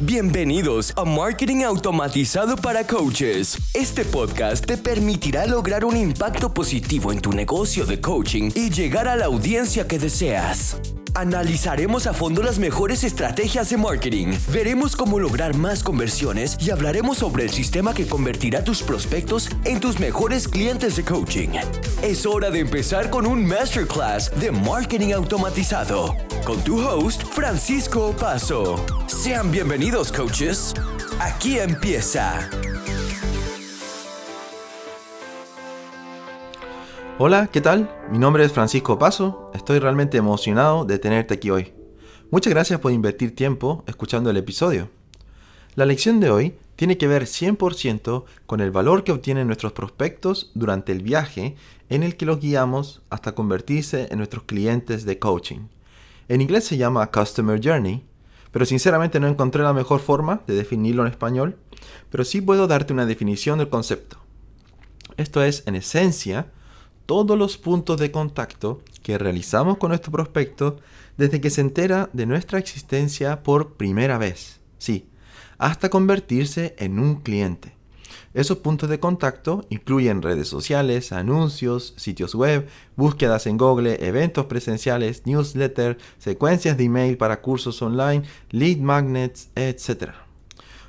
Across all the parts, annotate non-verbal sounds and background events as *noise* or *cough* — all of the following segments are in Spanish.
Bienvenidos a Marketing Automatizado para Coaches. Este podcast te permitirá lograr un impacto positivo en tu negocio de coaching y llegar a la audiencia que deseas. Analizaremos a fondo las mejores estrategias de marketing, veremos cómo lograr más conversiones y hablaremos sobre el sistema que convertirá tus prospectos en tus mejores clientes de coaching. Es hora de empezar con un masterclass de marketing automatizado con tu host Francisco Paso. Sean bienvenidos coaches. Aquí empieza. Hola, ¿qué tal? Mi nombre es Francisco Paso, estoy realmente emocionado de tenerte aquí hoy. Muchas gracias por invertir tiempo escuchando el episodio. La lección de hoy tiene que ver 100% con el valor que obtienen nuestros prospectos durante el viaje en el que los guiamos hasta convertirse en nuestros clientes de coaching. En inglés se llama Customer Journey, pero sinceramente no encontré la mejor forma de definirlo en español, pero sí puedo darte una definición del concepto. Esto es, en esencia, todos los puntos de contacto que realizamos con nuestro prospecto desde que se entera de nuestra existencia por primera vez. Sí, hasta convertirse en un cliente. Esos puntos de contacto incluyen redes sociales, anuncios, sitios web, búsquedas en Google, eventos presenciales, newsletter, secuencias de email para cursos online, lead magnets, etc.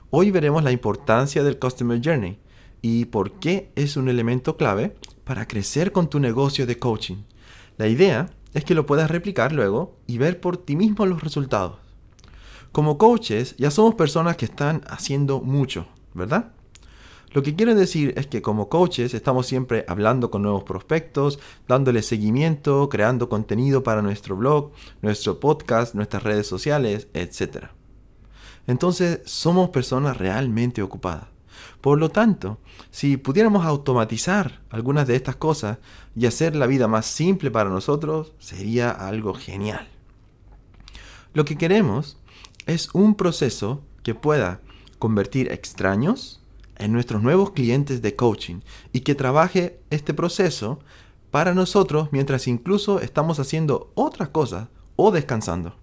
Hoy veremos la importancia del Customer Journey y por qué es un elemento clave para crecer con tu negocio de coaching. La idea es que lo puedas replicar luego y ver por ti mismo los resultados. Como coaches ya somos personas que están haciendo mucho, ¿verdad? Lo que quiero decir es que como coaches estamos siempre hablando con nuevos prospectos, dándole seguimiento, creando contenido para nuestro blog, nuestro podcast, nuestras redes sociales, etc. Entonces somos personas realmente ocupadas. Por lo tanto, si pudiéramos automatizar algunas de estas cosas y hacer la vida más simple para nosotros, sería algo genial. Lo que queremos es un proceso que pueda convertir extraños en nuestros nuevos clientes de coaching y que trabaje este proceso para nosotros mientras incluso estamos haciendo otras cosas o descansando.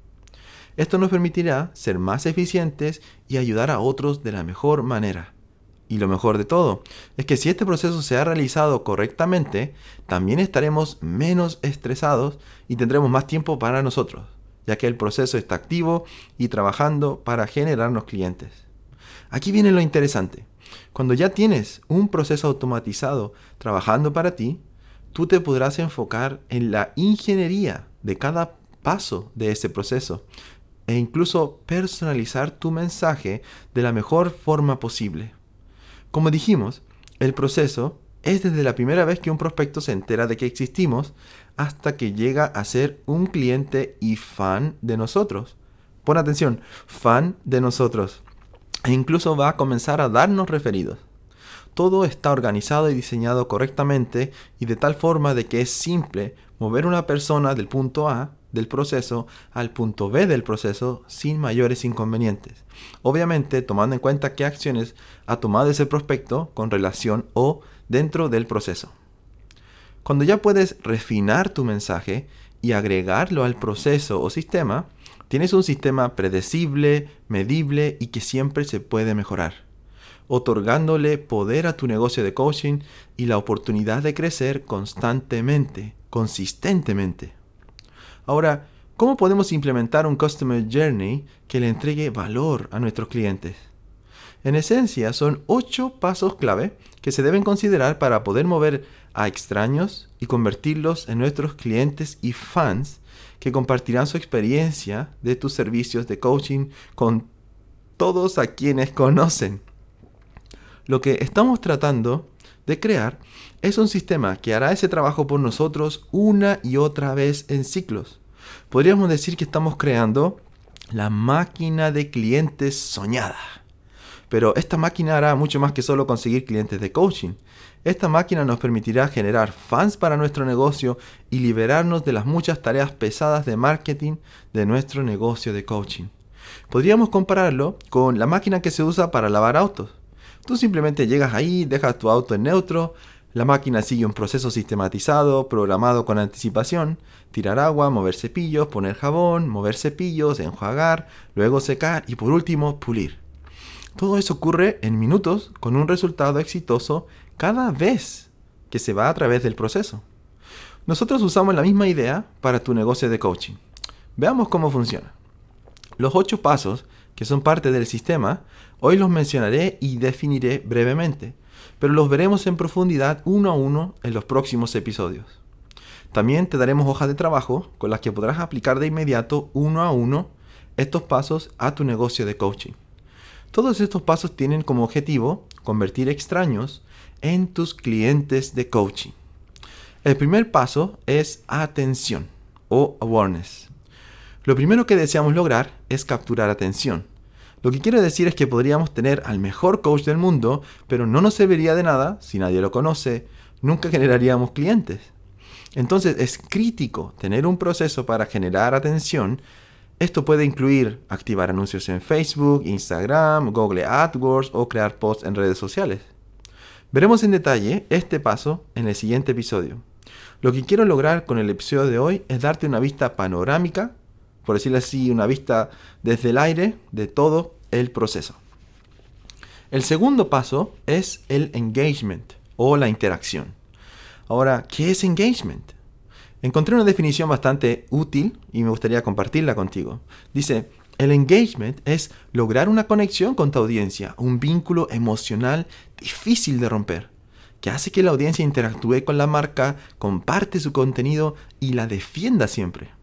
Esto nos permitirá ser más eficientes y ayudar a otros de la mejor manera. Y lo mejor de todo es que si este proceso se ha realizado correctamente, también estaremos menos estresados y tendremos más tiempo para nosotros, ya que el proceso está activo y trabajando para generarnos clientes. Aquí viene lo interesante. Cuando ya tienes un proceso automatizado trabajando para ti, tú te podrás enfocar en la ingeniería de cada paso de ese proceso e incluso personalizar tu mensaje de la mejor forma posible. Como dijimos, el proceso es desde la primera vez que un prospecto se entera de que existimos hasta que llega a ser un cliente y fan de nosotros. Pon atención, fan de nosotros. E incluso va a comenzar a darnos referidos. Todo está organizado y diseñado correctamente y de tal forma de que es simple mover una persona del punto A del proceso al punto B del proceso sin mayores inconvenientes. Obviamente tomando en cuenta qué acciones ha tomado ese prospecto con relación o dentro del proceso. Cuando ya puedes refinar tu mensaje y agregarlo al proceso o sistema, tienes un sistema predecible, medible y que siempre se puede mejorar otorgándole poder a tu negocio de coaching y la oportunidad de crecer constantemente, consistentemente. Ahora, ¿cómo podemos implementar un Customer Journey que le entregue valor a nuestros clientes? En esencia, son ocho pasos clave que se deben considerar para poder mover a extraños y convertirlos en nuestros clientes y fans que compartirán su experiencia de tus servicios de coaching con todos a quienes conocen. Lo que estamos tratando de crear es un sistema que hará ese trabajo por nosotros una y otra vez en ciclos. Podríamos decir que estamos creando la máquina de clientes soñada. Pero esta máquina hará mucho más que solo conseguir clientes de coaching. Esta máquina nos permitirá generar fans para nuestro negocio y liberarnos de las muchas tareas pesadas de marketing de nuestro negocio de coaching. Podríamos compararlo con la máquina que se usa para lavar autos. Tú simplemente llegas ahí, dejas tu auto en neutro, La máquina sigue un proceso sistematizado, programado con anticipación. Tirar agua, mover cepillos, poner jabón, mover cepillos, enjuagar, luego secar y por último pulir. Todo eso ocurre en minutos con un resultado exitoso cada vez que se va a través del proceso. Nosotros usamos la misma idea para tu negocio de coaching. Veamos cómo funciona. Los ocho pasos que son parte del sistema, hoy los mencionaré y definiré brevemente pero los veremos en profundidad uno a uno en los próximos episodios. También te daremos hojas de trabajo con las que podrás aplicar de inmediato uno a uno estos pasos a tu negocio de coaching. Todos estos pasos tienen como objetivo convertir extraños en tus clientes de coaching. El primer paso es atención o awareness. Lo primero que deseamos lograr es capturar atención lo que quiero decir es que podríamos tener al mejor coach del mundo, pero no nos serviría de nada si nadie lo conoce, nunca generaríamos clientes. Entonces es crítico tener un proceso para generar atención. Esto puede incluir activar anuncios en Facebook, Instagram, Google AdWords o crear posts en redes sociales. Veremos en detalle este paso en el siguiente episodio. Lo que quiero lograr con el episodio de hoy es darte una vista panorámica, por decirlo así, una vista desde el aire de todo el proceso. El segundo paso es el engagement o la interacción. Ahora, ¿qué es engagement? Encontré una definición bastante útil y me gustaría compartirla contigo. Dice, el engagement es lograr una conexión con tu audiencia, un vínculo emocional difícil de romper, que hace que la audiencia interactúe con la marca, comparte su contenido y la defienda siempre.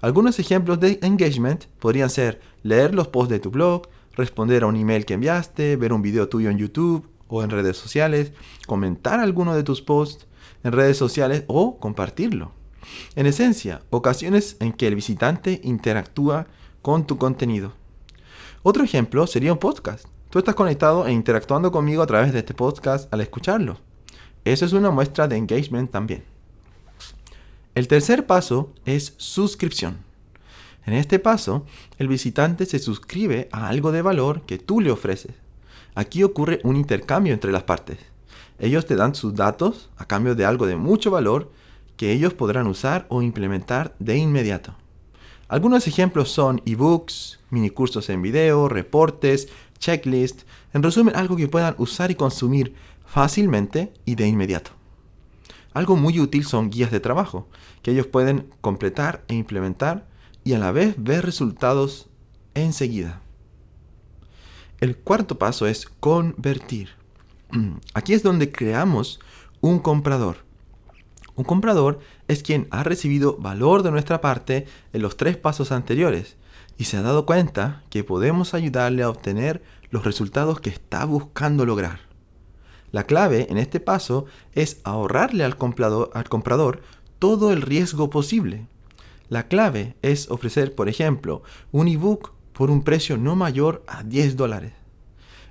Algunos ejemplos de engagement podrían ser leer los posts de tu blog, responder a un email que enviaste, ver un video tuyo en YouTube o en redes sociales, comentar alguno de tus posts en redes sociales o compartirlo. En esencia, ocasiones en que el visitante interactúa con tu contenido. Otro ejemplo sería un podcast. Tú estás conectado e interactuando conmigo a través de este podcast al escucharlo. Eso es una muestra de engagement también. El tercer paso es suscripción. En este paso, el visitante se suscribe a algo de valor que tú le ofreces. Aquí ocurre un intercambio entre las partes. Ellos te dan sus datos a cambio de algo de mucho valor que ellos podrán usar o implementar de inmediato. Algunos ejemplos son ebooks, minicursos en video, reportes, checklists, en resumen algo que puedan usar y consumir fácilmente y de inmediato. Algo muy útil son guías de trabajo, que ellos pueden completar e implementar y a la vez ver resultados enseguida. El cuarto paso es convertir. *clears throat* Aquí es donde creamos un comprador. Un comprador es quien ha recibido valor de nuestra parte en los tres pasos anteriores y se ha dado cuenta que podemos ayudarle a obtener los resultados que está buscando lograr. La clave en este paso es ahorrarle al comprador, todo el riesgo posible la clave es ofrecer, por ejemplo, un ebook por un precio no mayor a 10 dólares.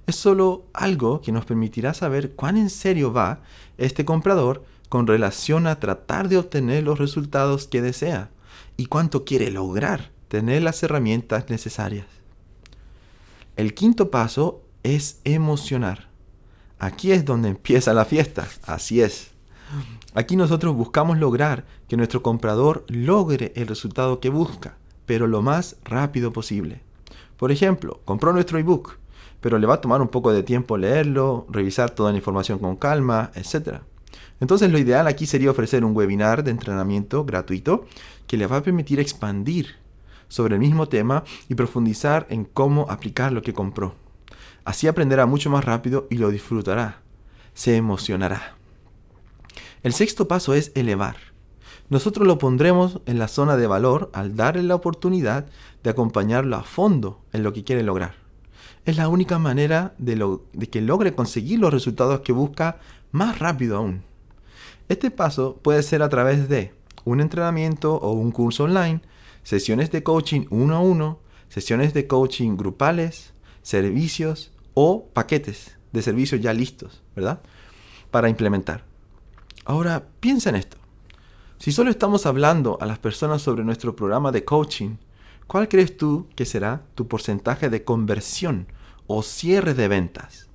Es solo algo que nos permitirá saber cuán en serio va este comprador con relación a tratar de obtener los resultados que desea y cuánto quiere lograr tener las herramientas necesarias. El quinto paso es emocionar. Aquí es donde empieza la fiesta, así es. Aquí nosotros buscamos lograr que nuestro comprador logre el resultado que busca, pero lo más rápido posible. Por ejemplo, compró nuestro ebook, pero le va a tomar un poco de tiempo leerlo, revisar toda la información con calma, etc. Entonces lo ideal aquí sería ofrecer un webinar de entrenamiento gratuito que le va a permitir expandir sobre el mismo tema y profundizar en cómo aplicar lo que compró. Así aprenderá mucho más rápido y lo disfrutará. Se emocionará. El sexto paso es elevar. Nosotros lo pondremos en la zona de valor al darle la oportunidad de acompañarlo a fondo en lo que quiere lograr. Es la única manera de, que logre conseguir los resultados que busca más rápido aún. Este paso puede ser a través de un entrenamiento o un curso online, sesiones de coaching uno a uno, sesiones de coaching grupales, servicios o paquetes de servicios ya listos, ¿verdad? Para implementar. Ahora, piensa en esto. Si solo estamos hablando a las personas sobre nuestro programa de coaching, ¿cuál crees tú que será tu porcentaje de conversión o cierre de ventas?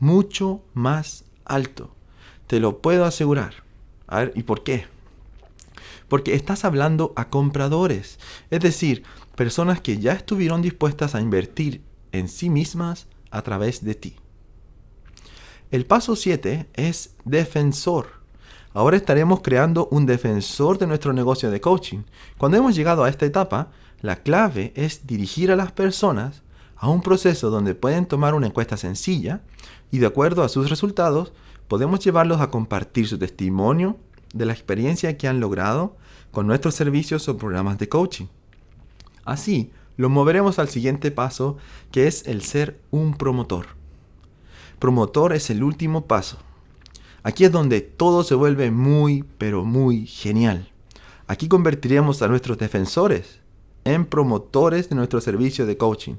Mucho más alto. te lo puedo asegurar. A ver, ¿y por qué? Porque estás hablando a compradores, es decir, personas que ya estuvieron dispuestas a invertir en sí mismas a través de ti. El paso 7 es defensor. Ahora estaremos creando un defensor de nuestro negocio de coaching. Cuando hemos llegado a esta etapa, la clave es dirigir a las personas a un proceso donde pueden tomar una encuesta sencilla y de acuerdo a sus resultados podemos llevarlos a compartir su testimonio de la experiencia que han logrado con nuestros servicios o programas de coaching. Así, lo moveremos al siguiente paso, que es el ser un promotor. Promotor es el último paso. Aquí es donde todo se vuelve muy, pero muy genial. Aquí convertiremos a nuestros defensores en promotores de nuestro servicio de coaching.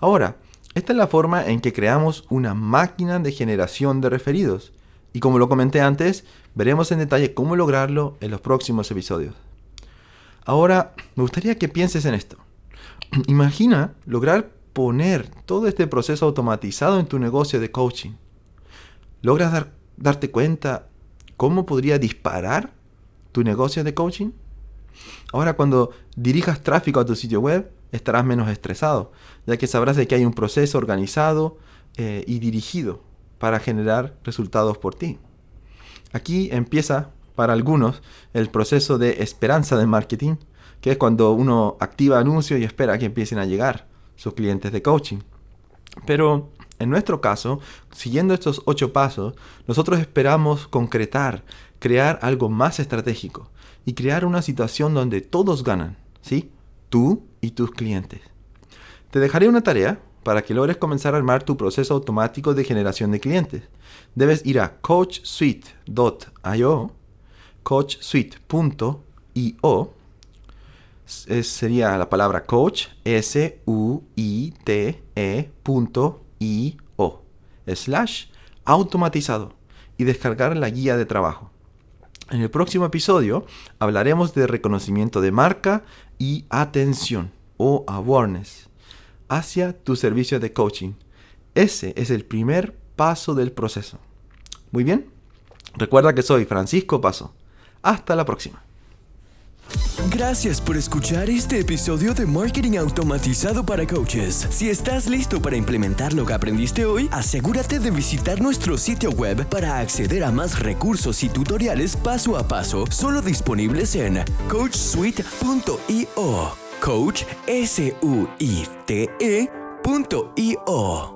Ahora, esta es la forma en que creamos una máquina de generación de referidos. Y como lo comenté antes, veremos en detalle cómo lograrlo en los próximos episodios. Ahora, me gustaría que pienses en esto. *clears throat* Imagina lograr poner todo este proceso automatizado en tu negocio de coaching. ¿Logras darte cuenta cómo podría disparar tu negocio de coaching? Ahora cuando dirijas tráfico a tu sitio web, estarás menos estresado, ya que sabrás de que hay un proceso organizado eh, y dirigido para generar resultados por ti. Aquí empieza para algunos el proceso de esperanza de marketing, que es cuando uno activa anuncios y espera que empiecen a llegar sus clientes de coaching. Pero en nuestro caso, siguiendo estos ocho pasos, nosotros esperamos concretar, crear algo más estratégico y crear una situación donde todos ganan, ¿sí? Tú y tus clientes. Te dejaré una tarea para que logres comenzar a armar tu proceso automático de generación de clientes. Debes ir a coachsuite.io, coachsuite.io, sería la palabra coach, S-U-I-T-E.io, slash automatizado y descargar la guía de trabajo. En el próximo episodio hablaremos de reconocimiento de marca y atención o awareness hacia tu servicio de coaching. Ese es el primer paso del proceso. Muy bien, recuerda que soy Francisco Paso. Hasta la próxima. Gracias por escuchar este episodio de Marketing Automatizado para Coaches. Si estás listo para implementar lo que aprendiste hoy, asegúrate de visitar nuestro sitio web para acceder a más recursos y tutoriales paso a paso, solo disponibles en coachsuite.io. Coach S U I T E.io.